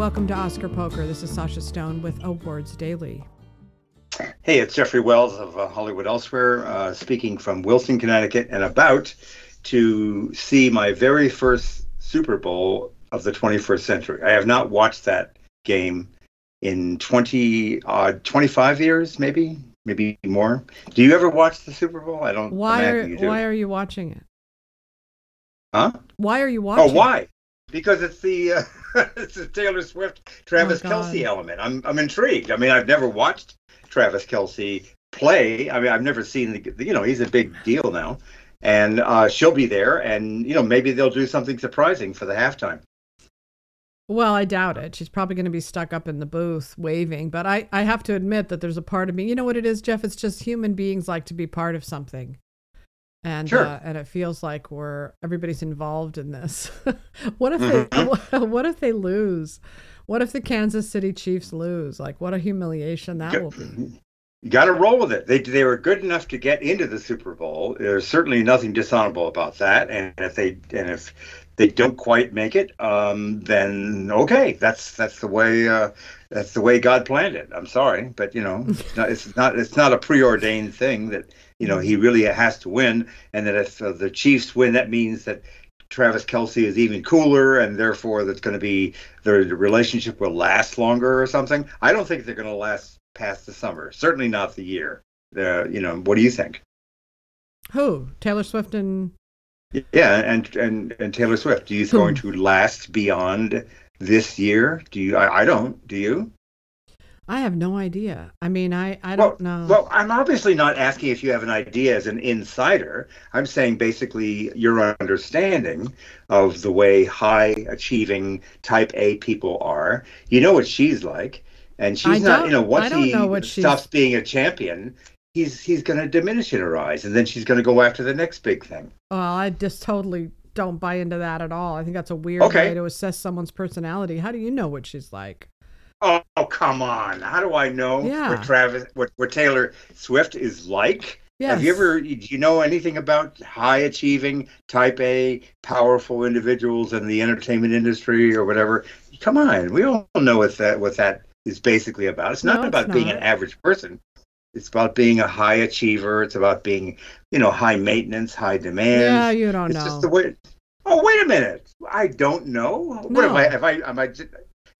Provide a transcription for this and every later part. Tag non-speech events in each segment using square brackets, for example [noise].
welcome to Oscar Poker. This is Sasha Stone with Awards Daily. Hey, it's Jeffrey Wells of uh, Hollywood Elsewhere, uh, speaking from Wilton, Connecticut, and about to see my very first Super Bowl of the 21st century. I have not watched that game in 20 uh, 25 years, maybe, maybe more. Do you ever watch the Super Bowl? I don't. Why are Why are you watching it? Huh? Why are you watching? Oh, why? Because it's the uh, [laughs] it's the Taylor Swift Travis oh, Kelce element. I'm I'm intrigued. I mean, I've never watched Travis Kelce play. I mean, I've never seen the you know he's a big deal now, and uh, she'll be there, and you know maybe they'll do something surprising for the halftime. Well, I doubt it. She's probably going to be stuck up in the booth waving. But I, I have to admit that there's a part of me. You know what it is, Jeff? It's just human beings like to be part of something and sure. uh, and it feels like we're everybody's involved in this. [laughs] what if mm-hmm. [laughs] they what if they lose? What if the Kansas City Chiefs lose? Like what a humiliation that will be. You got to roll with it. They they were good enough to get into the Super Bowl. There's certainly nothing dishonorable about that. And if they and if they don't quite make it, um, then okay, that's that's the way uh, that's the way God planned it. I'm sorry, but you know, [laughs] it's not it's not, it's not a preordained thing that you know he really has to win, and that if uh, the Chiefs win, that means that Travis Kelce is even cooler, and therefore that's going to be their relationship will last longer or something. I don't think they're going to last past the summer. Certainly not the year. The you know, what do you think? Who Taylor Swift and yeah, and and and Taylor Swift. Do you hmm. going to last beyond this year? Do you? I, I don't. Do you? I have no idea. I mean, I, I don't know. Well, I'm obviously not asking if you have an idea as an insider. I'm saying basically your understanding of the way high achieving type A people are. You know what she's like. And she's I not, you know, once he know stops being a champion, he's he's going to diminish in her eyes, and then she's going to go after the next big thing. Well, I just totally don't buy into that at all. I think that's a weird okay. way to assess someone's personality. How do you know what she's like? Oh, oh come on! How do I know yeah. what Travis, what, what Taylor Swift is like? Yes. Have you ever? Do you know anything about high achieving, Type A, powerful individuals in the entertainment industry or whatever? Come on, we all know what that what that is basically about. It's not no, about it's being an average person. It's about being a high achiever. It's about being, you know, high maintenance, high demand. Yeah, you don't it's know. It's just the way. Oh, wait a minute! I don't know. No. What am I? Have I? Am I?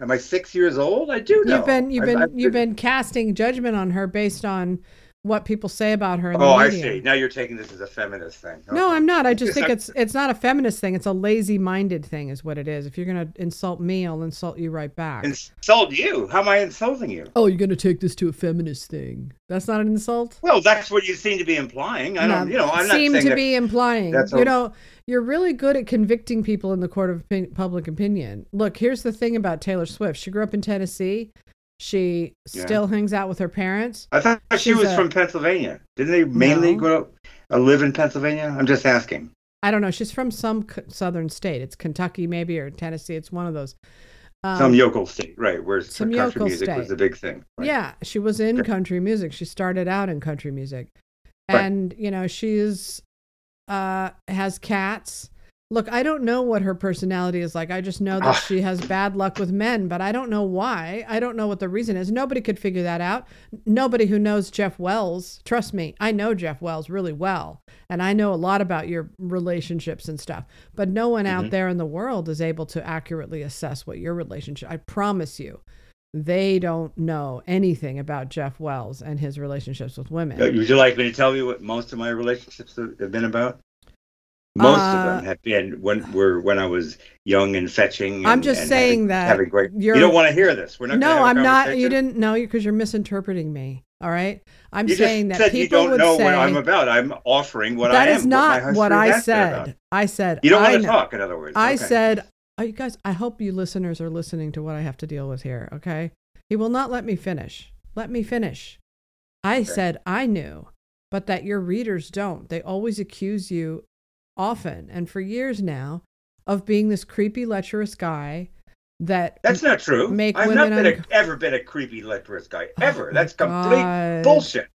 Am I six years old? I do know. You've been you've been I've, I've you've been casting judgment on her based on what people say about her. oh, I see. Now you're taking this as a feminist thing. Okay. No, I'm not. I just think it's it's not a feminist thing. It's a lazy-minded thing, is what it is. If you're gonna insult me, I'll insult you right back. Insult you? How am I insulting you? Oh, you're gonna take this to a feminist thing. That's not an insult. Well, that's what you seem to be implying. I don't. No, you know, I'm not seem to be implying. That's you know, you're really good at convicting people in the court of public opinion. Look, here's the thing about Taylor Swift. She grew up in Tennessee. She yeah. still hangs out with her parents. I thought She's she was a, from Pennsylvania. Didn't they mainly no. grow up, uh, live in Pennsylvania? I'm just asking. I don't know. She's from some southern state. It's Kentucky, maybe, or Tennessee. It's one of those. Um, some yokel state, right? Where some country music state. was the big thing. Right? Yeah, she was in country music. She started out in country music, and right. you know she's uh, has cats Look, I don't know what her personality is like. I just know that ah. she has bad luck with men, but I don't know why. I don't know what the reason is. Nobody could figure that out. Nobody who knows Jeff Wells, trust me, I know Jeff Wells really well, and I know a lot about your relationships and stuff. But no one mm-hmm. out there in the world is able to accurately assess what your relationship. I promise you, they don't know anything about Jeff Wells and his relationships with women. Would you like me to tell you what most of my relationships have been about? Most uh, of them have been when were when I was young and fetching. And, I'm just saying having, that having great. You don't want to hear this. We're not. No, I'm not. You didn't know because you're misinterpreting me. All right. I'm you saying that people you don't would know say, what I'm about. I'm offering what that I am. That is not what, what I said. I said you don't want to talk. In other words, I okay. said, oh, you guys. I hope you listeners are listening to what I have to deal with here. Okay. He will not let me finish. Let me finish. I okay. said I knew, but that your readers don't. They always accuse you often and for years now of being this creepy, lecherous guy that that's not true. Make I've women not been un- a, ever been a creepy, lecherous guy oh ever. Oh that's complete God. bullshit.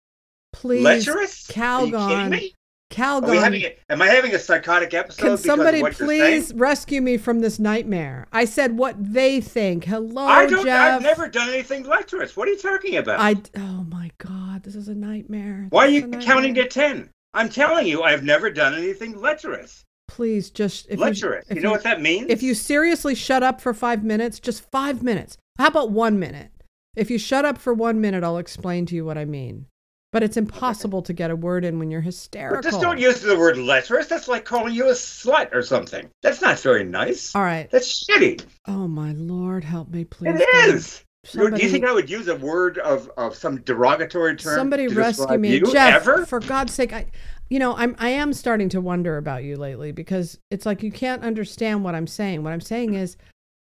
Please, lecherous? Calgon. Calgon. Are we having a, am I having a psychotic episode? Can somebody please rescue me from this nightmare? I said what they think. Hello, I don't. Jeff. I've never done anything lecherous. What are you talking about? I. Oh my God, this is a nightmare. Why are you is a nightmare. counting to ten? I'm telling you, I've never done anything lecherous. Please, just if lecherous. You, You, if know what that means? If you seriously shut up for five minutes, just five minutes. How about one minute? If you shut up for one minute, I'll explain to you what I mean. But it's impossible to get a word in when you're hysterical. But just don't use the word lecherous. That's like calling you a slut or something. That's not very nice. All right. That's shitty. Oh my lord, help me, please. It God. is. You- Do you think I would use a word of, of some derogatory term? Somebody rescue me, you? Jeff. Ever? For God's sake, I, you know, I'm I am starting to wonder about you lately because it's like you can't understand what I'm saying. What I'm saying is,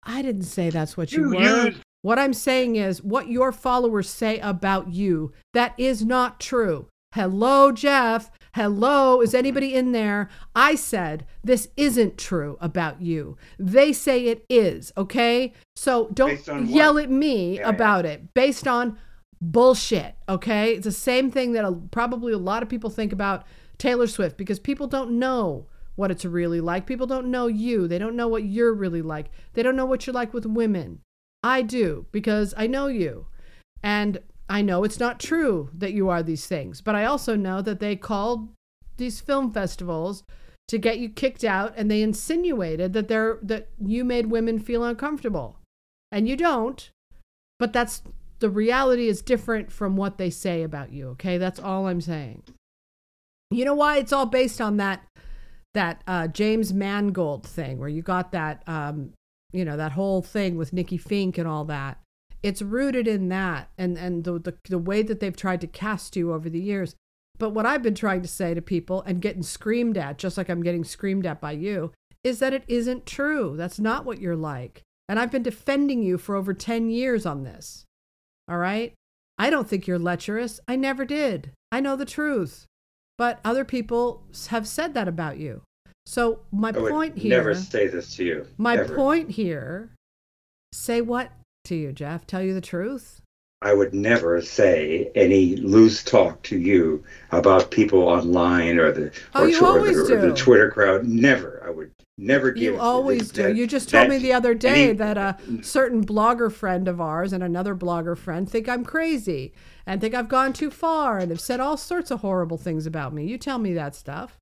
I didn't say that's what you, You were. used- What I'm saying is what your followers say about you. That is not true. Hello, Jeff. Hello, is anybody in there? I said this isn't true about you. They say it is, okay? So don't what? yell at me Yeah, yeah. about it based on bullshit, okay? It's the same thing that a, probably a lot of people think about Taylor Swift because people don't know what it's really like. People don't know you. They don't know what you're really like. They don't know what you're like with women. I do because I know you. And I know it's not true that you are these things, but I also know that they called these film festivals to get you kicked out and they insinuated that they're that you made women feel uncomfortable. And you don't. But that's the reality is different from what they say about you, okay? That's all I'm saying. You know why it's all based on that that uh, James Mangold thing where you got that um, you know, that whole thing with Nikki Finke and all that. It's rooted in that and and the, the the way that they've tried to cast you over the years. But what I've been trying to say to people and getting screamed at, just like I'm getting screamed at by you, is that it isn't true. That's not what you're like. And I've been defending you for over 10 years on this. All right? I don't think you're lecherous. I never did. I know the truth. But other people have said that about you. So my point here never say this to you. my ever. point here say what to you, Jeff? Tell you the truth? I would never say any loose talk to you about people online or the Oh, or, you or always the, or the. Twitter crowd. Never. I would never give. You always do. that- You just told me the other day any- that a certain blogger friend of ours and another blogger friend think I'm crazy and think I've gone too far and have said all sorts of horrible things about me. You tell me that stuff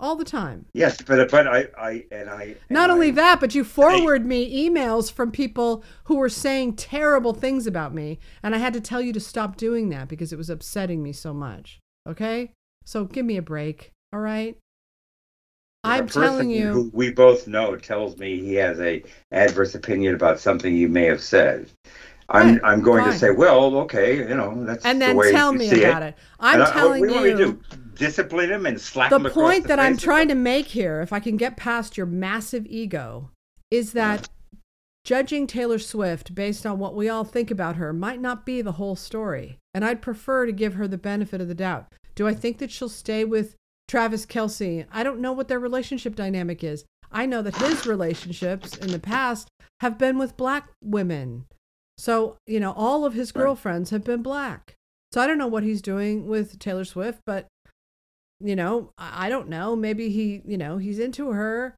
all the time. Yes, but but I I and I. and Not only I- that, but you forward me emails from people who were saying terrible things about me, and I had to tell you to stop doing that because it was upsetting me so much. Okay? So give me a break, all right? I'm telling Who you, we both know tells me he has a adverse opinion about something you may have said. I'm Right, I'm going fine. to say, well, okay, you know, that's and the then way tell me about it. I'm And I- what- telling what do you want me you. to do? Discipline him and slap the him across point the that I'm trying to make here, if I can get past your massive ego, is that judging Taylor Swift based on what we all think about her might not be the whole story. And I'd prefer to give her the benefit of the doubt. Do I think that she'll stay with Travis Kelce? I don't know what their relationship dynamic is. I know that his relationships in the past have been with black women. So, you know, all of his girlfriends have been black. So I don't know what he's doing with Taylor Swift, but you know, I don't know. Maybe he, you know, he's into her.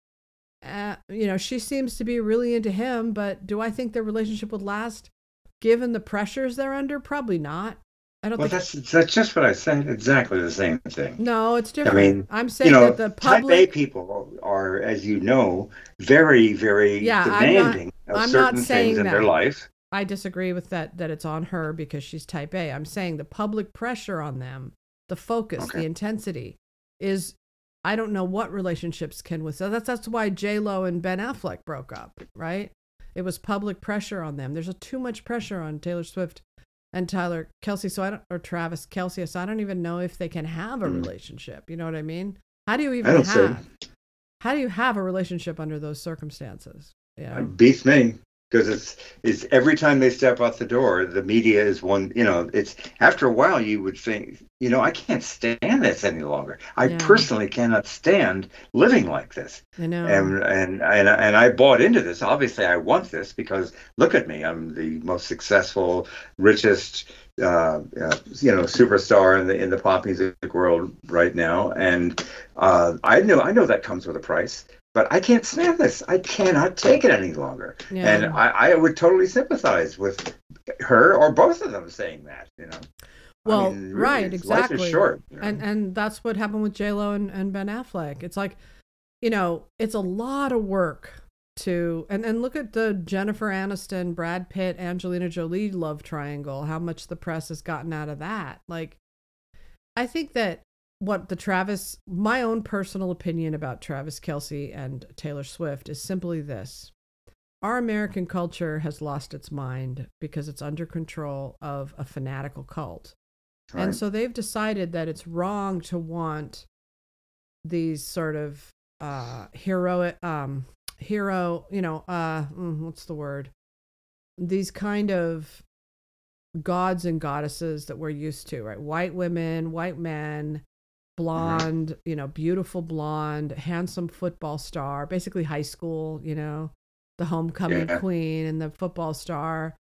Uh, you know, she seems to be really into him, but do I think their relationship would last given the pressures they're under? Probably not. I don't Well, think. that's that's just what I said. Exactly the same thing. no, it's different. I mean, I'm saying you know, that the type A public. people are, as you know, very, very Yeah, I'm not- demanding of I'm not certain saying things in their life. I disagree with that. That it's on her because she's type A. I'm saying the public pressure on them, the focus, Okay. the intensity, is. I don't know what relationships can with. So that's that's why J Lo and Ben Affleck broke up, right? It was public pressure on them. There's a, too much pressure on Taylor Swift and Tyler Kelce. So I don't, or Travis Kelce. So I don't even know if they can have a Mm. relationship. You know what I mean? How do you even have? How do you have a relationship under those circumstances? Yeah. It beats me. Because it's it's every time they step out the door, the media is one. You know, it's after a while you would think, you know, I can't stand this any longer. I Yeah. personally cannot stand living like this. I know. And and and and I bought into this. Obviously, I want this because look at me. I'm the most successful, richest, uh, uh, you know, superstar in the in the pop music world right now. And uh, I know I know that comes with a price. But I can't stand this. I cannot take it any longer. Yeah. And I, I would totally sympathize with her or both of them saying that. You know. I Well, mean, really, right, Life exactly. is short. you know. and and that's what happened with J Lo and, and Ben Affleck. It's like, you know, it's a lot of work to and and look at the Jennifer Aniston, Brad Pitt, Angelina Jolie love triangle. How much the press has gotten out of that? Like, I think that what the Travis, my own personal opinion about Travis Kelce and Taylor Swift is simply this. Our American culture has lost its mind because it's under control of a fanatical cult. And so they've decided that it's wrong to want these sort of uh heroic um hero, you know, uh mm, what's the word? These kind of gods and goddesses that we're used to, right? White women, white men, blonde, you know, beautiful blonde, handsome football star, basically high school, you know, the homecoming Yeah. queen and the football star.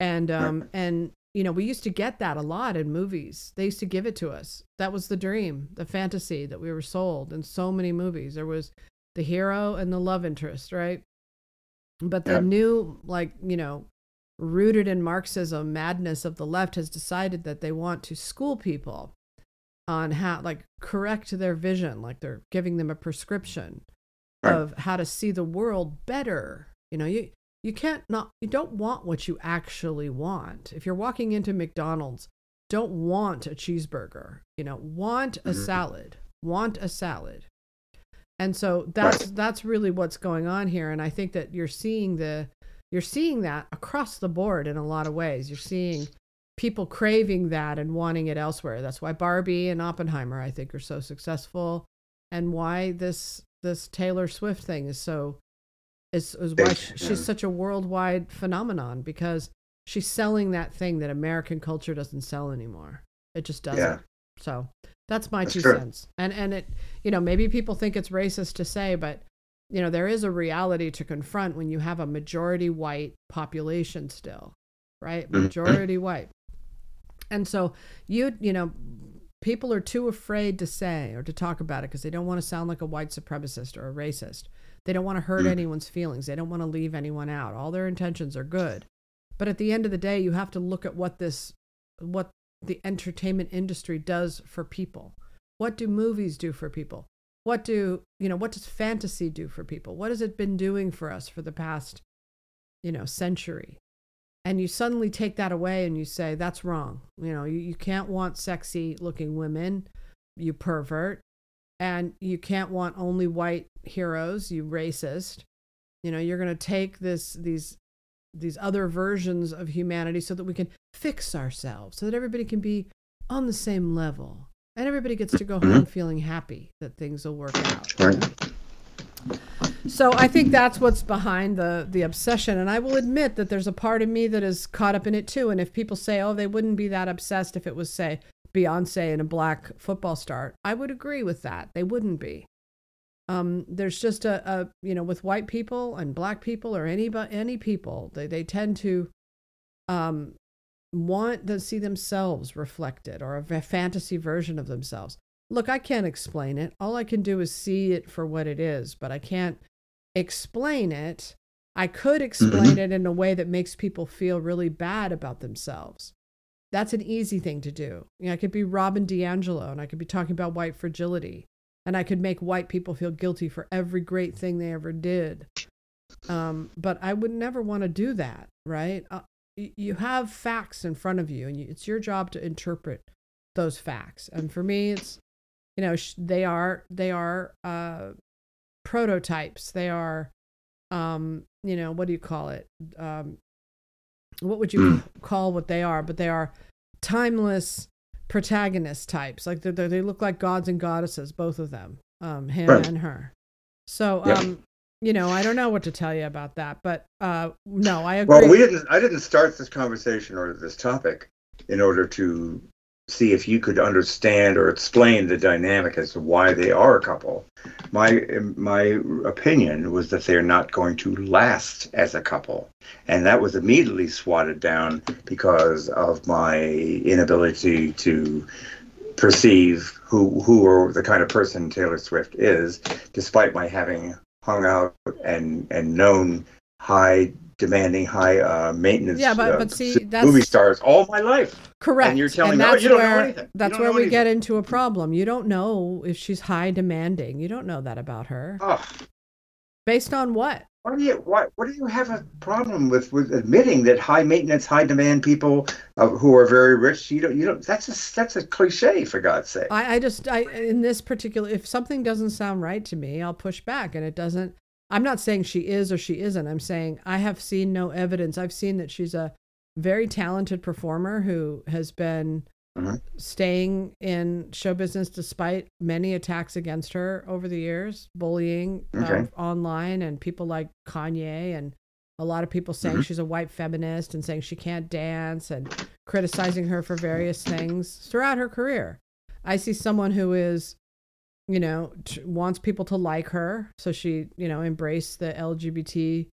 And um and you know, we used to get that a lot in movies. They used to give it to us. That was the dream, the fantasy that we were sold in so many movies. There was the hero and the love interest, right? But the Yeah. new, like, you know, rooted in Marxism madness of the left has decided that they want to school people on how, like, correct their vision, like they're giving them a prescription Right. of how to see the world better. You know, you you can't not you don't want what you actually want. If you're walking into McDonald's, don't want a cheeseburger. You know, want a Mhm. salad. Want a salad. And so that's that's really what's going on here and I think that you're seeing the you're seeing that across the board in a lot of ways. You're seeing people craving that and wanting it elsewhere. That's why Barbie and Oppenheimer I think are so successful and why this this Taylor Swift thing is so is, is why she's such a worldwide phenomenon because she's selling that thing that American culture doesn't sell anymore. It just doesn't. Yeah. So that's my That's two true. cents. And and it you know maybe people think it's racist to say, but you know there is a reality to confront when you have a majority white population still, right? Mhm. Majority white. And so you you know people are too afraid to say or to talk about it because they don't want to sound like a white supremacist or a racist. They don't want to hurt Mm. anyone's feelings. They don't want to leave anyone out. All their intentions are good. But at the end of the day, you have to look at what this what the entertainment industry does for people. What do movies do for people? What do, you know, what does fantasy do for people? What has it been doing for us for the past, you know, century? And you suddenly take that away and you say, that's wrong. You know, you, you can't want sexy looking women, you pervert. And you can't want only white heroes, you racist. You know, you're going to take this, these, these other versions of humanity so that we can fix ourselves, so that everybody can be on the same level. And everybody gets to go home mm-hmm. feeling happy that things will work out. Right. So I think that's what's behind the the obsession, and I will admit that there's a part of me that is caught up in it too. And if people say, "Oh, they wouldn't be that obsessed if it was, say, Beyonce and a black football star," I would agree with that. They wouldn't be. Um, there's just a, a you know with white people and black people or any any people, they they tend to um, want to see themselves reflected or a fantasy version of themselves. Look, I can't explain it. All I can do is see it for what it is, but I can't explain it. I could explain it in a way that makes people feel really bad about themselves. That's an easy thing to do. You know, I could be Robin DiAngelo and I could be talking about white fragility and I could make white people feel guilty for every great thing they ever did. Um, but I would never want to do that, right? Uh, you have facts in front of you and you, it's your job to interpret those facts. And for me, it's, you know, sh- they are, they are, uh, prototypes. They are, um, you know, what do you call it? Um, what would you call what they are? But they are timeless protagonist types. Like they they look like gods and goddesses, both of them, um, him Right. and her. So, Yeah. um, you know, I don't know what to tell you about that, but uh, no, I agree. Well, we didn't. I didn't start this conversation or this topic in order to see if you could understand or explain the dynamic as to why they are a couple. My my opinion was that they're not going to last as a couple, and that was immediately swatted down because of my inability to perceive who who or the kind of person Taylor Swift is, despite my having hung out and and known high demanding high uh, maintenance Yeah, but uh, but see, movie stars all my life. correct. And you're telling me, oh, that's you don't know where anything. That's where we get into a problem. You don't know if she's high demanding. You don't know that about her. Oh, Based on what? why do you why, what do you have a problem with with admitting that high maintenance, high demand people uh, who are very rich? You don't you don't. That's a that's a cliche for God's sake. I, I just I in this particular if something doesn't sound right to me, I'll push back and it doesn't I'm not saying she is or she isn't. I'm saying I have seen no evidence. I've seen that she's a very talented performer who has been Mhm. staying in show business despite many attacks against her over the years, bullying uh, online and people like Kanye and a lot of people saying Mhm. she's a white feminist and saying she can't dance and criticizing her for various things throughout her career. I see someone who is, you know, t- wants people to like her, so she, you know, embraced the LGBT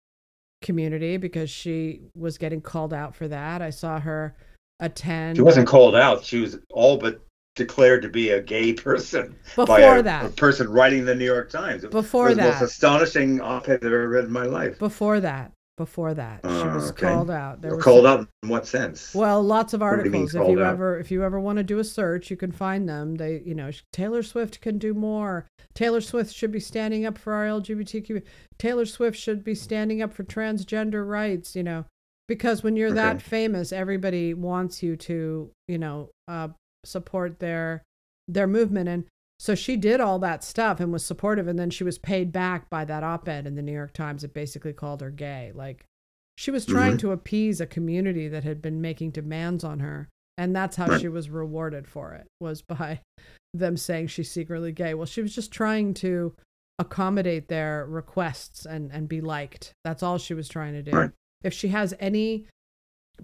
community because she was getting called out for that. I saw her attend She wasn't called out. She was all but declared to be a gay person [laughs] by before a, that. a person writing the New York Times. Before was the most astonishing op-ed I've ever read in my life. Before that, before that, she Uh, was okay. called out. There was called out in what sense? Well, lots of you articles. If you out? ever if you ever want to do a search, you can find them. They, you know, Taylor Swift can do more. Taylor Swift should be standing up for our LGBTQ. Taylor Swift should be standing up for transgender rights. You know, because when you're that famous, everybody wants you to, you know, uh, support their their movement. And so she did all that stuff and was supportive. And then she was paid back by that op-ed in the New York Times that basically called her gay. Like she was trying Mhm. to appease a community that had been making demands on her. And that's how Right. she was rewarded for it, was by [laughs] them saying she's secretly gay. Well, she was just trying to accommodate their requests and, and be liked. That's all she was trying to do. Right. If she has any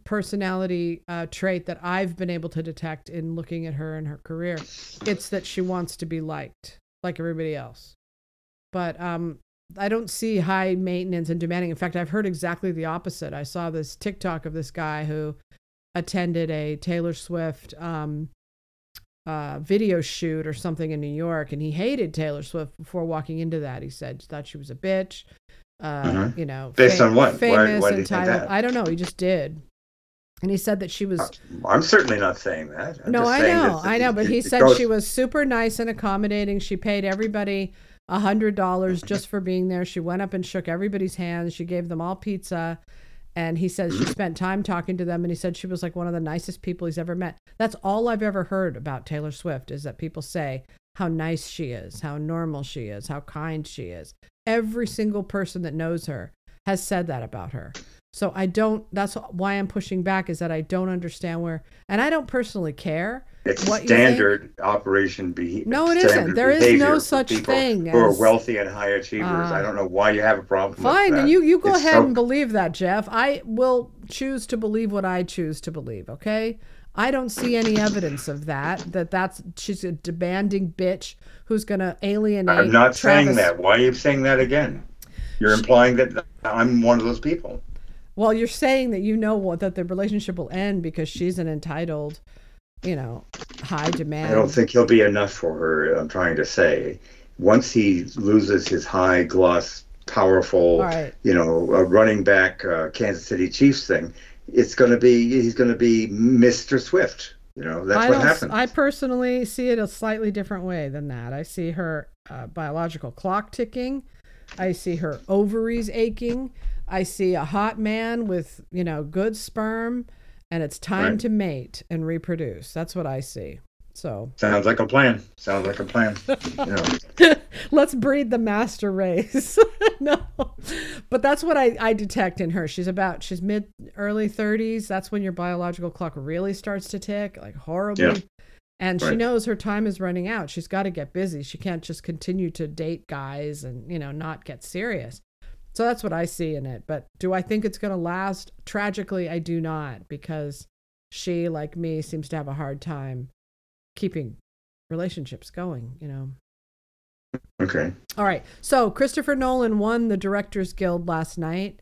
personality uh, trait that I've been able to detect in looking at her and her career, it's that she wants to be liked like everybody else. But um, I don't see high maintenance and demanding. In fact, I've heard exactly the opposite. I saw this TikTok of this guy who attended a Taylor Swift um, uh, video shoot or something in New York, and he hated Taylor Swift before walking into that. He said he thought she was a bitch. Uh, Mhm. You know, Based on what? Famous why did he and titled. that? I don't know. He just did, and he said that she was. I'm certainly not saying that. I'm No, I know, I know, but he said goes- she was super nice and accommodating. She paid everybody a hundred dollars just for being there. She went up and shook everybody's hands. She gave them all pizza, and he says she spent time talking to them. And he said she was like one of the nicest people he's ever met. That's all I've ever heard about Taylor Swift is that people say how nice she is, how normal she is, how kind she is. Every single person that knows her has said that about her. So I don't. That's why I'm pushing back. Is that I don't understand where, and I don't personally care. It's what standard operation behavior. No, it isn't. There is no such thing Who are wealthy and high achievers. Ah. I don't know why you have a problem. Fine, that. you you go It's ahead so- and believe that, Jeff. I will choose to believe what I choose to believe. Okay. I don't see any evidence of that. That that's she's a demanding bitch who's gonna alienate. I'm not saying that. Why are you saying that again? You're implying that I'm one of those people. Well, you're saying that you know what that the relationship will end because she's an entitled, you know, high demand. I don't think he'll be enough for her. I'm trying to say, once he loses his high gloss, powerful, right. you know, uh, running back uh, Kansas City Chiefs thing, it's going to be he's going to be Mr. Swift. You know, that's I what happens. I personally see it a slightly different way than that. I see her uh, biological clock ticking. I see her ovaries aching. I see a hot man with you know good sperm, and it's time Right. to mate and reproduce. That's what I see. So Sounds like a plan. Sounds like a plan. [laughs] know, let's breed the master race. [laughs] no, but that's what I, I detect in her. She's about she's mid early thirties. That's when your biological clock really starts to tick, like horribly. Yeah. And she knows her time is running out. She's got to get busy. She can't just continue to date guys and you know not get serious. So that's what I see in it. But do I think it's going to last? Tragically, I do not because she, like me, seems to have a hard time keeping relationships going, you know. Okay. All right. So Christopher Nolan won the Directors Guild last night.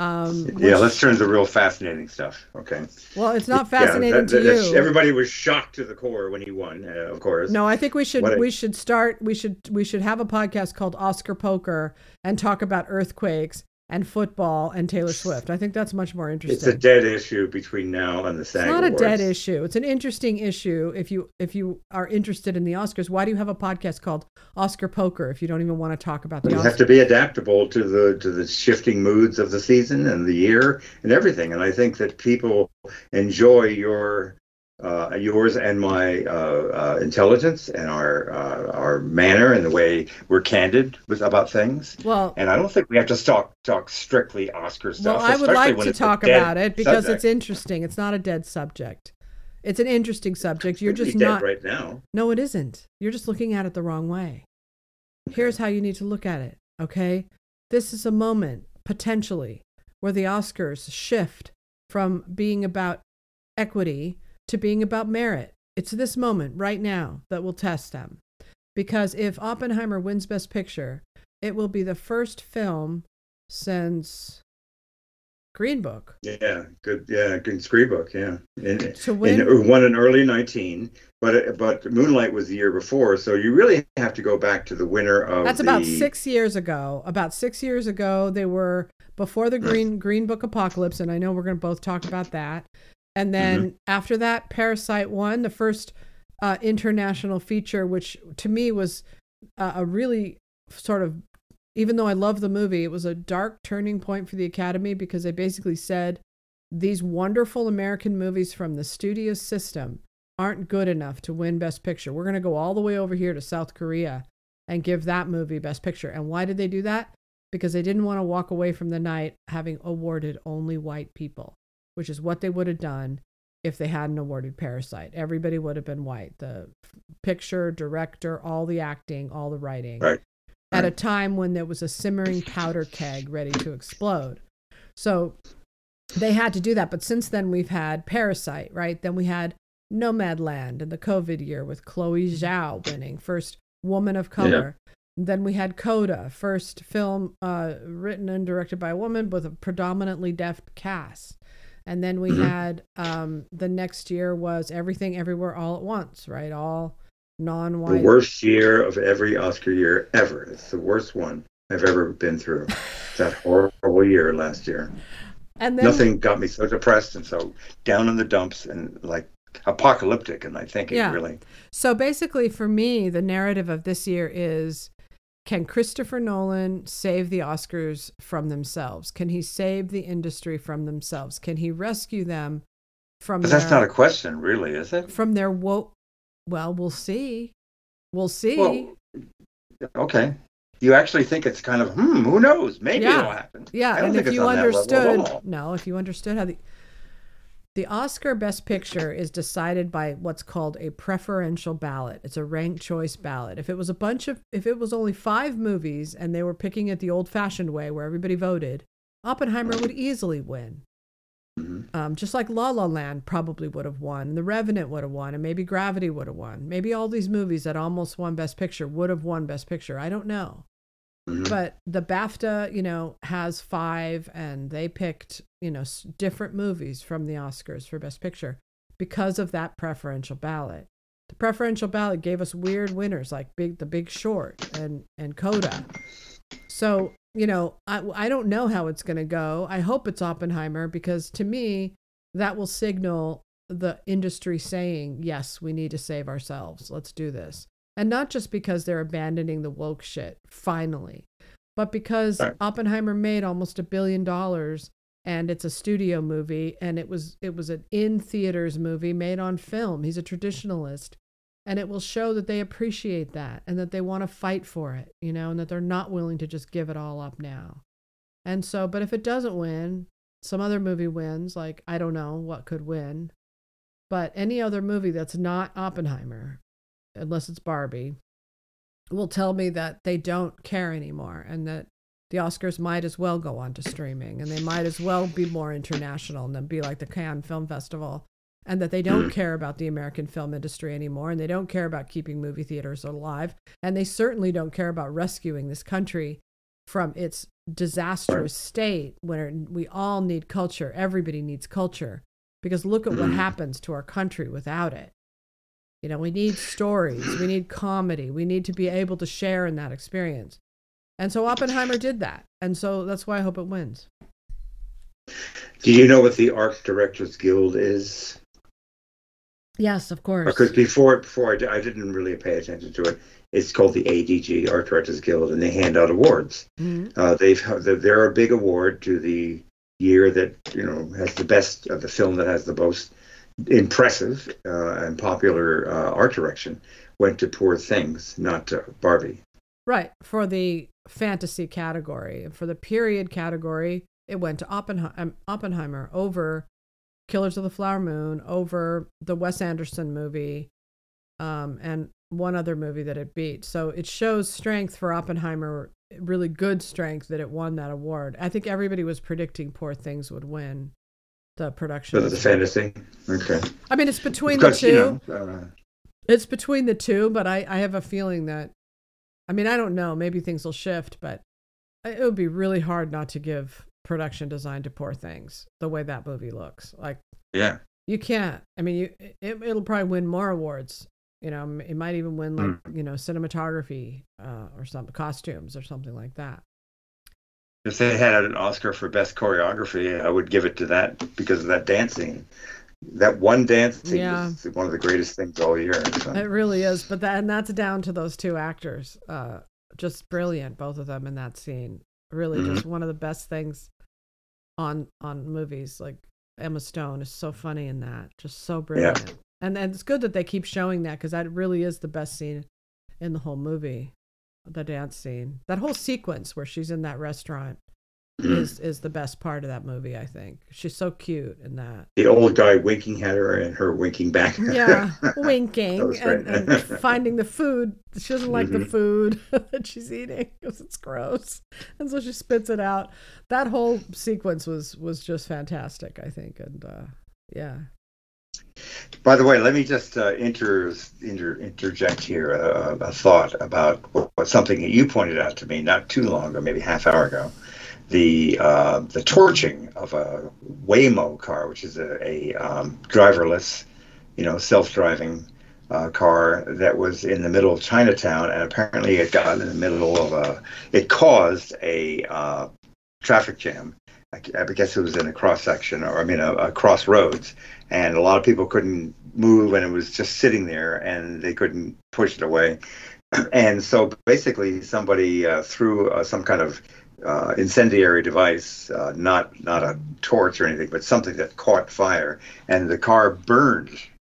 Um, yeah, let's turn to real fascinating stuff. Okay. Well, it's not fascinating yeah, that, to that, you. Everybody was shocked to the core when he won, uh, of course. No, I think we should we should start we should we should have a podcast called Oscar Poker and talk about earthquakes and football and Taylor Swift. I think that's much more interesting. It's a dead issue between now and the SAG It's not Awards. a dead issue. It's an interesting issue. If you if you are interested in the Oscars, why do you have a podcast called Oscar Poker if you don't even want to talk about the Oscars? you Oscars? have to be adaptable to the to the shifting moods of the season and the year and everything. And I think that people enjoy your uh, yours and my uh, uh, intelligence and our uh, our manner and the way we're candid with about things. Well, and I don't think we have to talk talk strictly Oscar stuff. Well, I would like to talk about it because subject. it's interesting. It's not a dead subject. It's an interesting subject. You're just not right now. No, it isn't. You're just looking at it the wrong way. Here's how you need to look at it. Okay, this is a moment potentially where the Oscars shift from being about equity to being about merit. It's this moment right now that will test them. Because if Oppenheimer wins Best Picture, it will be the first film since Green Book. Yeah, good. Yeah, good Green Book. Yeah, in, to win, in, won in early nineteen, but but Moonlight was the year before, so you really have to go back to the winner of. That's the... about six years ago. About six years ago, they were before the hmm. Green Green Book apocalypse, and I know we're going to both talk about that. And then mm-hmm. after that, Parasite won the first uh, international feature, which to me was uh, a really sort of, even though I love the movie, it was a dark turning point for the Academy because they basically said these wonderful American movies from the studio system aren't good enough to win Best Picture. We're going to go all the way over here to South Korea and give that movie Best Picture. And why did they do that? Because they didn't want to walk away from the night having awarded only white people which is what they would have done if they hadn't awarded Parasite. Everybody would have been white. The picture, director, all the acting, all the writing. Right. At a time when there was a simmering powder keg ready to explode. So they had to do that. But since then, we've had Parasite, right? Then we had Nomadland in the COVID year with Chloe Zhao winning, first woman of color. Yeah. Then we had Coda, first film uh, written and directed by a woman with a predominantly deaf cast. And then we mm-hmm. had um, the next year was Everything Everywhere All at Once, right? All non-white. The worst year of every Oscar year ever. It's the worst one I've ever been through. that horrible year last year. And then, nothing got me so depressed and so down in the dumps and like apocalyptic and I think yeah. really. So basically for me the narrative of this year is can Christopher Nolan save the Oscars from themselves? Can he save the industry from themselves? Can he rescue them from But their, that's not a question, really, is it? From their woe well, we'll see. We'll see. Well, okay. You actually think it's kind of hmm, who knows? Maybe yeah. it'll happen. Yeah, and if you understood no, if you understood how the the Oscar Best Picture is decided by what's called a preferential ballot. It's a ranked choice ballot. If it was a bunch of, if it was only five movies and they were picking it the old fashioned way where everybody voted, Oppenheimer would easily win. Mm-hmm. Um, just like La La Land probably would have won, The Revenant would have won, and maybe Gravity would have won. Maybe all these movies that almost won Best Picture would have won Best Picture. I don't know. Mm-hmm. But the BAFTA, you know, has five, and they picked, you know, different movies from the Oscars for Best Picture because of that preferential ballot. The preferential ballot gave us weird winners like Big The Big Short and and Coda. So you know, I I don't know how it's going to go. I hope it's Oppenheimer because to me that will signal the industry saying yes, we need to save ourselves. Let's do this. And not just because they're abandoning the woke shit, finally, but because. Oppenheimer made almost a billion dollars and it's a studio movie and it was it was an in theaters movie made on film. He's a traditionalist. And it will show that they appreciate that and that they want to fight for it, you know, and that they're not willing to just give it all up now. And so, but if it doesn't win, some other movie wins, like I don't know what could win. But any other movie that's not Oppenheimer unless it's Barbie, will tell me that they don't care anymore and that the Oscars might as well go on to streaming and they might as well be more international and then be like the Cannes Film Festival and that they don't mm. care about the American film industry anymore and they don't care about keeping movie theaters alive and they certainly don't care about rescuing this country from its disastrous state where we all need culture everybody needs culture because look at what mm. happens to our country without it you know we need stories we need comedy we need to be able to share in that experience and so Oppenheimer did that. And so that's why I hope it wins. Do you know what the Art Directors Guild is? Yes, of course. Because before, before I, I didn't really pay attention to it. It's called the ADG, Art Directors Guild, and they hand out awards. Mm-hmm. Uh, they've they're a big award to the year that you know has the best of the film that has the most impressive uh, and popular uh, art direction went to Poor Things, not to Barbie. Right for the fantasy category. For the period category, it went to um, Oppenheimer over Killers of the Flower Moon, over the Wes Anderson movie, um, and one other movie that it beat. So it shows strength for Oppenheimer, really good strength that it won that award. I think everybody was predicting Poor Things would win the production. the fantasy. Okay. I mean, it's between because, the two. You know, uh... It's between the two, but I, I have a feeling that I mean, I don't know. Maybe things will shift, but it would be really hard not to give production design to Poor Things the way that movie looks. Like, yeah, you can't. I mean, you it, it'll probably win more awards. You know, it might even win like mm. you know cinematography uh, or some costumes or something like that. If they had an Oscar for best choreography, I would give it to that because of that dancing that one dance scene yeah. is one of the greatest things all year. So. It really is, but that and that's down to those two actors. Uh, just brilliant, both of them in that scene. Really, mm-hmm. just one of the best things on on movies. Like Emma Stone is so funny in that, just so brilliant. Yeah. And and it's good that they keep showing that because that really is the best scene in the whole movie, the dance scene. That whole sequence where she's in that restaurant [clears throat] is is the best part of that movie. I think she's so cute in that. The old guy winking at her and her winking back. yeah, [laughs] winking and, and, finding the food. She doesn't like mm-hmm. the food [laughs] that she's eating because it's gross, and so she spits it out. That whole sequence was was just fantastic. I think, and uh, yeah. By the way, let me just uh, inter, inter, interject here uh, a thought about what, something that you pointed out to me not too long ago, maybe half hour ago the uh, the torching of a Waymo car, which is a, a um, driverless, you know, self-driving uh, car that was in the middle of Chinatown, and apparently it got in the middle of a, it caused a uh, traffic jam. I, I guess it was in a cross section, or I mean, a, a crossroads, and a lot of people couldn't move, and it was just sitting there, and they couldn't push it away. [clears throat] And so basically, somebody uh, threw uh, some kind of uh, incendiary device, uh, not not a torch or anything, but something that caught fire, and the car burned.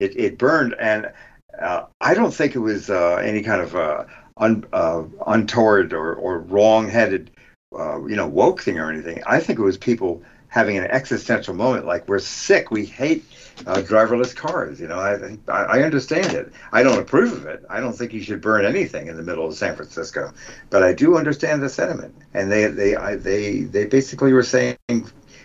It, it burned, and uh, I don't think it was uh, any kind of un, untoward or, or wrong-headed, you know, woke thing or anything. I think it was people having an existential moment, like we're sick, we hate uh, driverless cars. You know, I, I understand it. I don't approve of it. I don't think you should burn anything in the middle of San Francisco, but I do understand the sentiment. And they they I, they they basically were saying,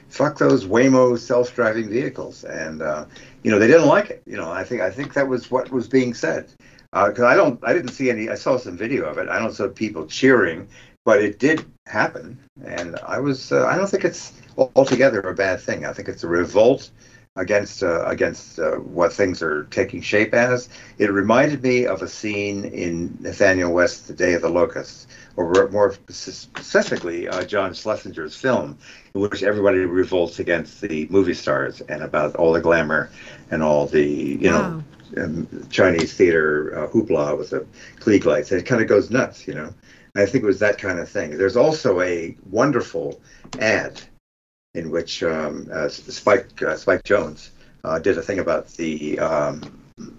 "Fuck those Waymo self-driving vehicles," and uh, you know they didn't like it. You know, I think I think that was what was being said. Because uh, I don't, I didn't see any. I saw some video of it. I don't see people cheering, but it did happen, and I was. Uh, I don't think it's altogether a bad thing. I think it's a revolt against uh, against uh, what things are taking shape as. It reminded me of a scene in Nathanael West's The Day of the Locusts, or more specifically, uh, John Schlesinger's film, in which everybody revolts against the movie stars and about all the glamour and all the you wow. know um, Chinese theater uh, hoopla with the Klieg lights. It kind of goes nuts, you know. I think it was that kind of thing. There's also a wonderful ad in which um, uh, Spike uh, Spike Jonze uh, did a thing about the um,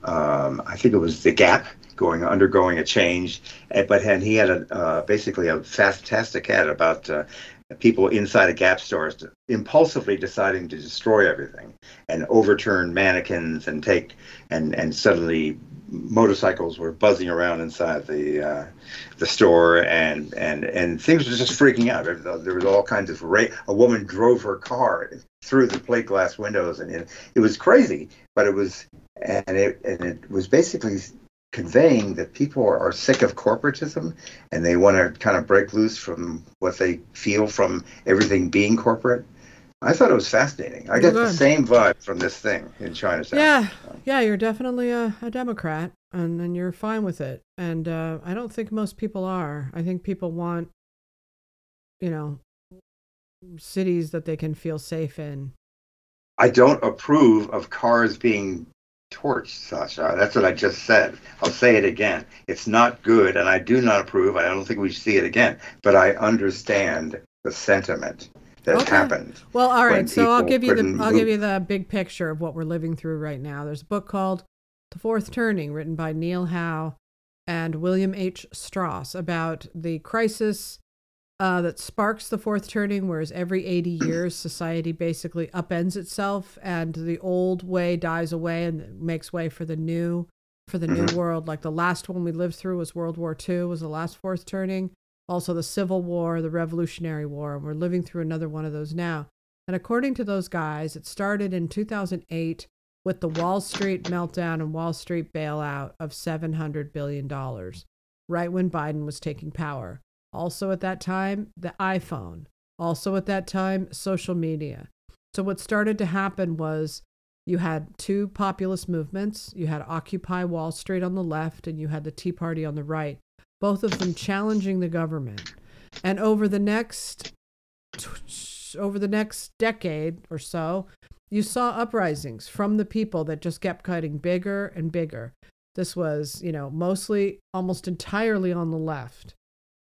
um, I think it was the Gap going undergoing a change, but and he had a uh, basically a fantastic ad about uh, people inside a Gap stores impulsively deciding to destroy everything and overturn mannequins and take and and suddenly motorcycles were buzzing around inside the uh, the store, and and and things were just freaking out. There was all kinds of ra- a woman drove her car through the plate glass windows, and it, it was crazy. But it was and it and it was basically conveying that people are, are sick of corporatism and they want to kind of break loose from what they feel from everything being corporate I thought it was fascinating. I get the same vibe from this thing in Chinatown. Yeah, yeah, you're definitely a, a Democrat, and, and you're fine with it. And uh, I don't think most people are. I think people want, you know, cities that they can feel safe in. I don't approve of cars being torched, Sasha. That's what I just said. I'll say it again. It's not good, and I do not approve. I don't think we should see it again. But I understand the sentiment that okay. happened. Well, all right. So I'll give you the I'll give you the big picture of what we're living through right now. There's a book called The Fourth Turning, written by Neil Howe and William H. Strauss, about the crisis uh, that sparks the fourth turning, whereas every 80 [clears throat] years society basically upends itself and the old way dies away and makes way for the new for the mm-hmm. new world. Like the last one we lived through was World War II, was the last fourth turning also the Civil War, the Revolutionary War, and we're living through another one of those now. And according to those guys, it started in 2008 with the Wall Street meltdown and Wall Street bailout of $700 billion, right when Biden was taking power. Also at that time, the iPhone. Also at that time, social media. So what started to happen was you had two populist movements. You had Occupy Wall Street on the left, and you had the Tea Party on the right both of them challenging the government. And over the next over the next decade or so, you saw uprisings from the people that just kept cutting bigger and bigger. This was, you know, mostly almost entirely on the left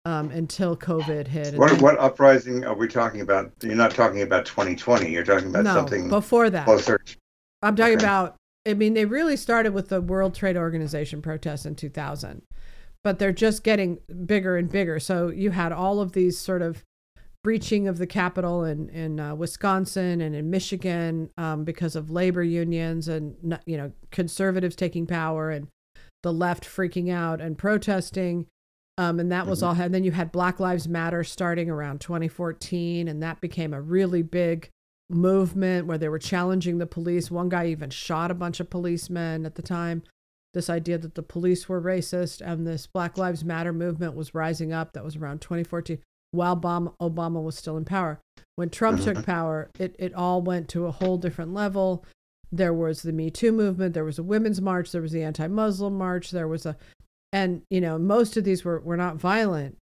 um, until COVID hit. What, then, what uprising are we talking about? You're not talking about 2020. You're talking about no, something before that. Closer. I'm talking okay. about. I mean, they really started with the World Trade Organization protests in 2000 but they're just getting bigger and bigger. So you had all of these sort of breaching of the Capitol in in uh, Wisconsin and in Michigan um, because of labor unions and you know conservatives taking power and the left freaking out and protesting. Um, and that was mm-hmm. all. And then you had Black Lives Matter starting around 2014, and that became a really big movement where they were challenging the police. One guy even shot a bunch of policemen at the time this idea that the police were racist and this Black Lives Matter movement was rising up. That was around 2014 while Obama, Obama was still in power. When Trump took mm-hmm. power, it, it all went to a whole different level. There was the Me Too movement, there was a women's march, there was the anti Muslim march, there was a, and, you know, most of these were, were not violent,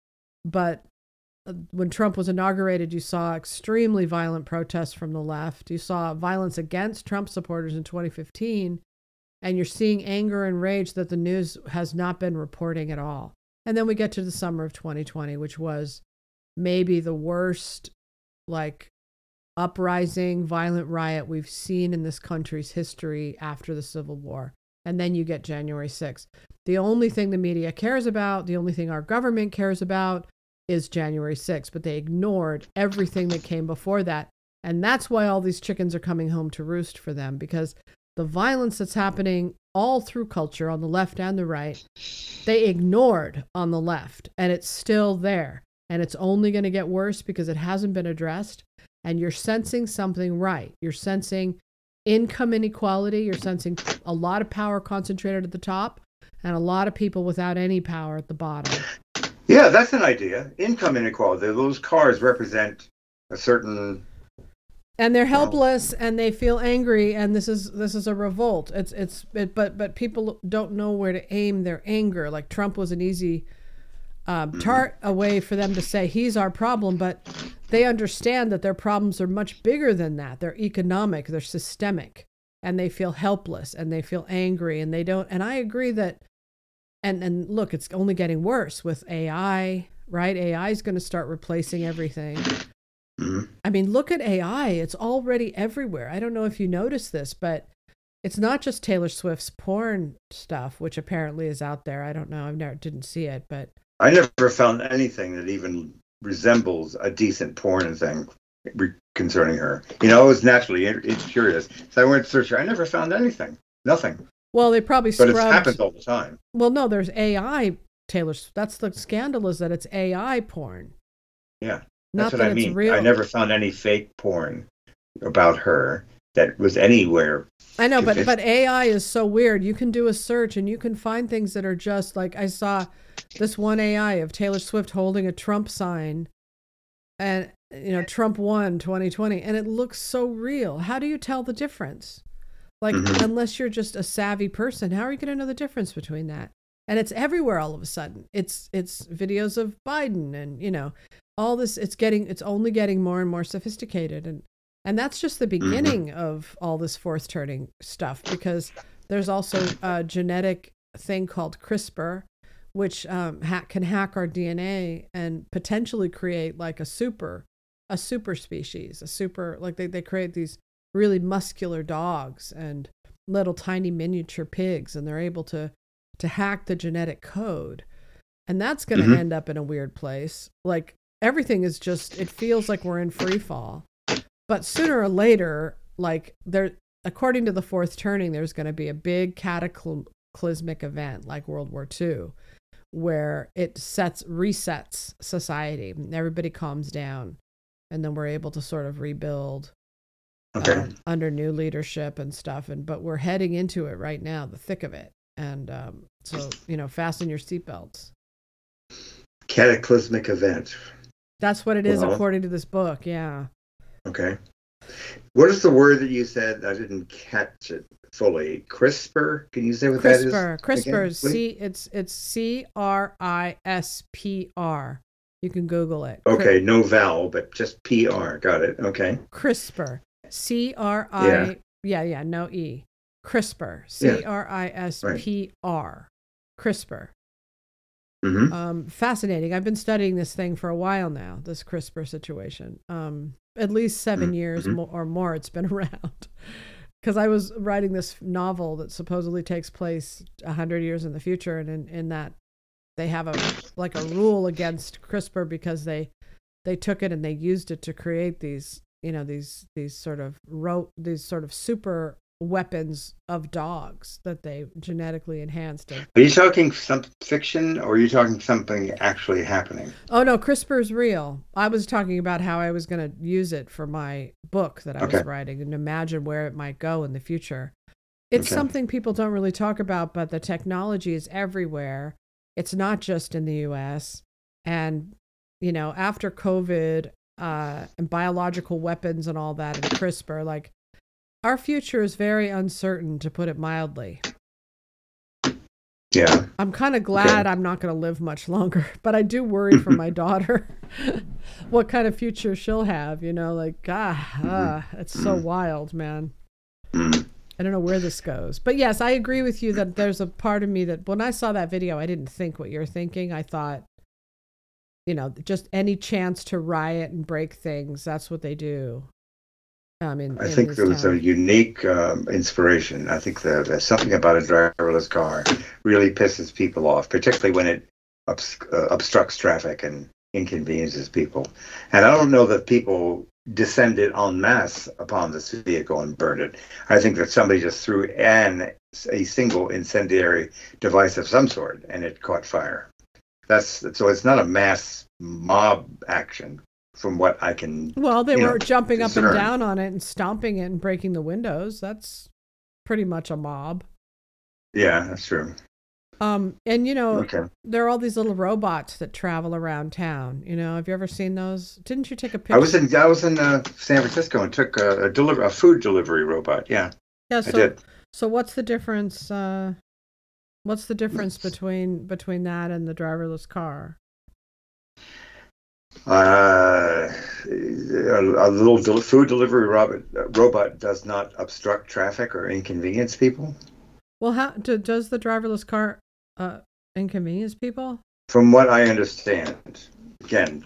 but uh, when Trump was inaugurated, you saw extremely violent protests from the left. You saw violence against Trump supporters in 2015 and you're seeing anger and rage that the news has not been reporting at all. And then we get to the summer of 2020, which was maybe the worst, like, uprising, violent riot we've seen in this country's history after the Civil War. And then you get January 6th. The only thing the media cares about, the only thing our government cares about is January 6th, but they ignored everything that came before that. And that's why all these chickens are coming home to roost for them because the violence that's happening all through culture on the left and the right, they ignored on the left, and it's still there. And it's only going to get worse because it hasn't been addressed. And you're sensing something right. You're sensing income inequality. You're sensing a lot of power concentrated at the top and a lot of people without any power at the bottom. Yeah, that's an idea. Income inequality. Those cars represent a certain and they're helpless and they feel angry and this is this is a revolt. It's it's it, but but people don't know where to aim their anger. Like trump was an easy um, mm-hmm. tart a way for them to say he's our problem but they understand that their problems are much bigger than that. They're economic they're systemic and they feel helpless and they feel angry and they don't and i agree that and and look it's only getting worse with ai right? Ai is going to start replacing everything Mm-hmm. I mean, look at AI. It's already everywhere. I don't know if you noticed this, but it's not just Taylor Swift's porn stuff, which apparently is out there. I don't know. I never didn't see it, but I never found anything that even resembles a decent porn thing concerning her. You know, I was naturally it's curious, so I went searching. I never found anything. Nothing. Well, they probably But it happens all the time. Well, no, there's AI Taylor. That's the scandal is that it's AI porn. Yeah. Not That's what that I mean. real. I never found any fake porn about her that was anywhere. I know, but but AI is so weird. You can do a search and you can find things that are just like I saw this one AI of Taylor Swift holding a Trump sign and you know Trump won 2020 and it looks so real. How do you tell the difference? Like Mhm. unless you're just a savvy person, how are you going to know the difference between that? And it's everywhere all of a sudden. It's it's videos of Biden and you know all this it's getting it's only getting more and more sophisticated and and that's just the beginning of all this fourth turning stuff because there's also a genetic thing called CRISPR, which um, ha- can hack our DNA and potentially create like a super, a super species, a super like they, they create these really muscular dogs and little tiny miniature pigs, and they're able to to hack the genetic code, and that's going to Mhm. end up in a weird place. Like everything is just it feels like we're in free fall but sooner or later like there according to the fourth turning there's going to be a big cataclysmic event like world war ii where it sets resets society and everybody calms down and then we're able to sort of rebuild Okay. um, under new leadership and stuff and but we're heading into it right now the thick of it and um, so you know fasten your seatbelts Cataclysmic event. That's what it is Well- according to this book yeah Okay. What is the word that you said? I didn't catch it fully. CRISPR. Can you say what that is? CRISPR. CRISPR again, is please? C. It's it's C R I S P R. You can Google it. Okay, no vowel, but just PR. Got it. Okay. CRISPR. C R Yeah. Yeah, yeah. No e. CRISPR. C R I S P R. CRISPR. Hmm Um, fascinating. I've been studying this thing for a while now. This CRISPR situation. Um, at least 7 years Mhm. mo- or more. It's been [laughs] around. Because I was writing this novel that supposedly takes place a hundred years in the future, and in, in that they have a like a rule against CRISPR because they they took it and they used it to create these you know these these sort of ro- these sort of super weapons of dogs that they genetically enhanced Are you talking some fiction or are you talking something actually happening? Oh no, CRISPR is real. I was talking about how I was going to use it for my book that I was writing and imagine where it might go in the future. It's Okay. something people don't really talk about, but the technology is everywhere. It's not just in the US. And you know, after COVID uh, and biological weapons and all that and CRISPR, like our future is very uncertain to put it mildly. Yeah. I'm kind of glad I'm not going to live much longer, [laughs] but I do worry for my [laughs] daughter [laughs] what kind of future she'll have. You know, like, ah, ah it's so wild, man. Mm. I don't know where this goes. But yes, I agree with you that there's a part of me that when I saw that video, I didn't think what you're thinking. I thought, you know, just any chance to riot and break things, that's what they do. Um, in, I in think these there was a unique um, inspiration. I think that there's something about a driverless car really pisses people off, particularly when it obs- uh, obstructs traffic and inconveniences people. And I don't know that people descended en masse upon this vehicle and burned it. I think that somebody just threw an a single incendiary device of some sort and it caught fire. That's so it's not a mass mob action from what I can Well, they were know, jumping up and down on it and stomping it and breaking the windows. That's pretty much a mob. Yeah, that's true. Um, and you know, Okay. there are all these little robots that travel around town. You know, have you ever seen those? Didn't you take a picture? I was in I was in uh, San Francisco and took a, a deliver a food delivery robot. Yeah, yeah. I So, did. so what's the difference? Uh, what's the difference between between that and the driverless car? Uh, a, a little del- food delivery robot robot does not obstruct traffic or inconvenience people. Well, how do, does the driverless car uh, inconvenience people? From what I understand, again,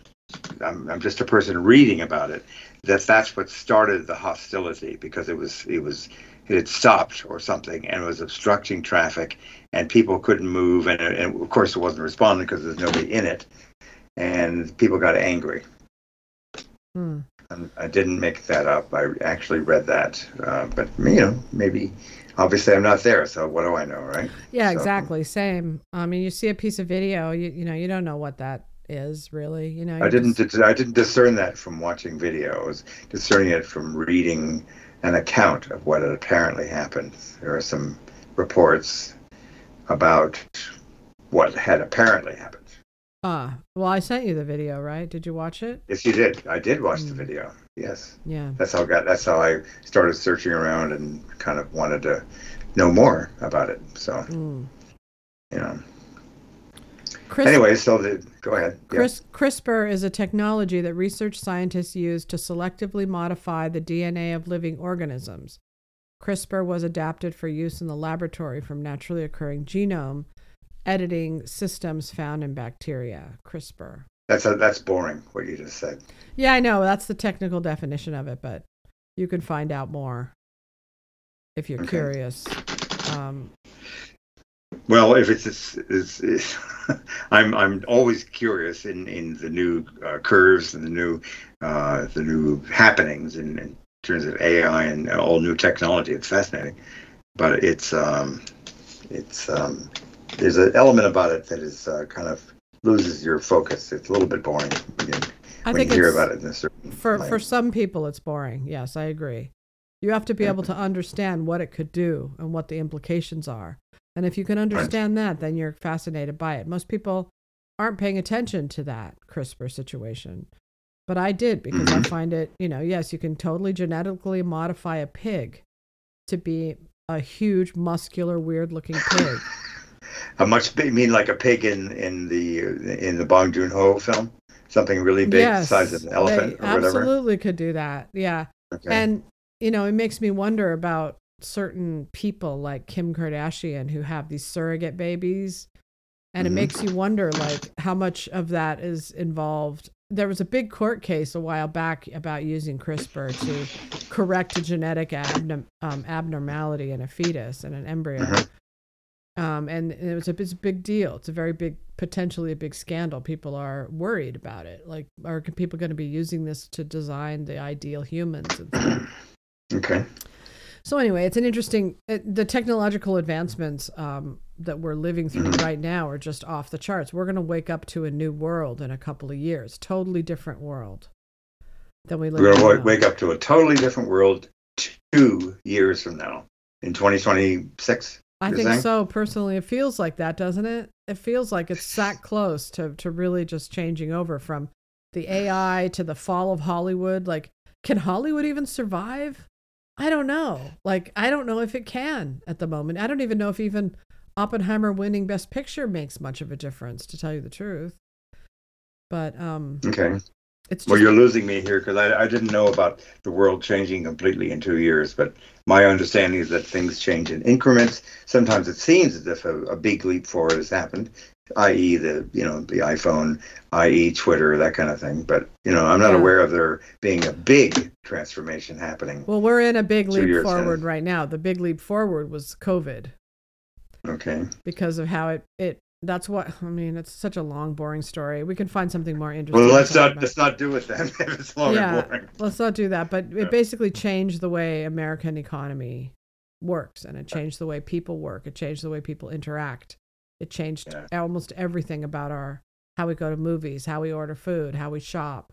I'm, I'm just a person reading about it. That that's what started the hostility because it was it was it had stopped or something and was obstructing traffic and people couldn't move and, and of course it wasn't responding because there's nobody in it and people got angry. Hmm. Um, I didn't make that up. I actually read that, uh, but you know, maybe. Obviously, I'm not there, so what do I know, right? Yeah, So- exactly. Same. I mean, you see a piece of video, you you know, you don't know what that is really. You know, I didn't. just- I didn't discern that from watching videos. Discerning it from reading an account of what had apparently happened. There are some reports about what had apparently happened. Ah, well, I sent you the video, right? Did you watch it? Yes, you did. I did watch the Mm. video. Yes, Yeah. that's how I got. That's how I started searching around and kind of wanted to know more about it. So Mm. you know. Chris, Anyway, so the, go ahead. Yeah. Chris, CRISPR is a technology that research scientists use to selectively modify the DNA of living organisms. CRISPR was adapted for use in the laboratory from naturally occurring genome editing systems found in bacteria. CRISPR. That's a, that's boring. What you just said. Yeah, I know. That's the technical definition of it, but you can find out more if you're Okay. curious. Um, Well, if it's, it's, it's, it's [laughs] I'm I'm always curious in, in the new uh, curves and the new uh, the new happenings in, in terms of AI and all new technology. It's fascinating, but it's um, it's um, there's an element about it that is uh, kind of loses your focus. It's a little bit boring when you, I when think you hear about it in a certain for light. for some people it's boring. Yes, I agree. You have to be able to understand what it could do and what the implications are. And if you can understand that, then you're fascinated by it. Most people aren't paying attention to that CRISPR situation. But I did because I Mhm. find it, you know, yes, you can totally genetically modify a pig to be a huge, muscular, weird looking pig. A much big, you mean like a pig in in the in the Bong Joon Ho film, something really big, the size of an elephant or whatever. absolutely could do that. Yeah. Okay. And, you know, it makes me wonder about certain people like Kim Kardashian who have these surrogate babies. And Mhm. it makes you wonder, like, how much of that is involved. There was a big court case a while back about using CRISPR to correct a genetic abnorm- um, abnormality in a fetus and an embryo. Mhm. Um, and it was a, it's a big deal. It's a very big, potentially a big scandal. People are worried about it. Like, are people going to be using this to design the ideal humans? And [clears throat] okay. So anyway, it's an interesting. It, the technological advancements um, that we're living through Mhm. right now are just off the charts. We're going to wake up to a new world in a couple of years, totally different world than we live. We're going to wake up to a totally different world two years from now in 2026. I you're think saying? so. Personally, it feels like that, doesn't it? It feels like it's that [sighs] close to to really just changing over from the AI to the fall of Hollywood. Like, can Hollywood even survive? I don't know. Like, I don't know if it can at the moment. I don't even know if even Oppenheimer winning Best Picture makes much of a difference, to tell you the truth. But um, Okay. It's just Well, you're losing me here because I, I didn't know about the world changing completely in two years, but my understanding is that things change in increments. Sometimes it seems as if a, a big leap forward has happened, i.e., the you know the iPhone, i.e., Twitter, that kind of thing. But you know, I'm not Yeah. aware of there being a big transformation happening. well, we're in a big leap years in. forward right now. The big leap forward was COVID. Okay. because of how it it that's what I mean. It's such a long, boring story. We can find something more interesting. Well, let's not about. let's not do it then. [laughs] if it's long Yeah. and boring. Let's not do that. But it basically changed the way American economy works, and it changed the way people work. It changed the way people interact. It changed Yeah. almost everything about our how we go to movies, how we order food, how we shop.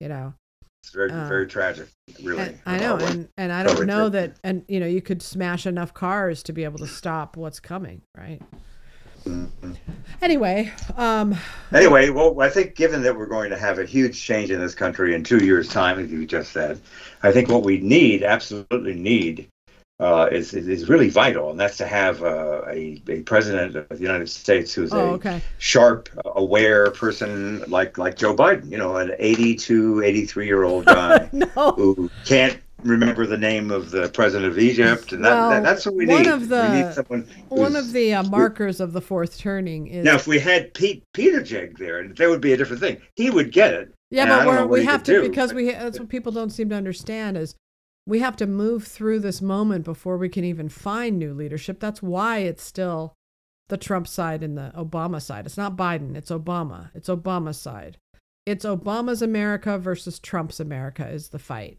You know, It's very Uh, very tragic, really. I know, and and I don't know that, and you know, you could smash enough cars to be able to stop what's coming, right? Anyway, um, Anyway, well, I think given that we're going to have a huge change in this country in two years' time, as you just said, I think what we need, absolutely need, uh, is, is is really vital, and that's to have uh, a a president of the United States who's oh, a okay. sharp, aware person like like Joe Biden. You know, an 82, 83 year old guy [laughs] no. who can't remember the name of the president of Egypt, and that, Well, that, that's what we one need. of the- we need someone. One of the uh, markers of the fourth turning is now, if we had Pete Buttigieg there, that would be a different thing. He would get it. yeah, but we're, we have to do, because but- we that's what people don't seem to understand is we have to move through this moment before we can even find new leadership. That's why it's still the Trump side and the Obama side. It's not Biden, it's Obama. It's Obama's side. it's Obama's America versus Trump's America is the fight.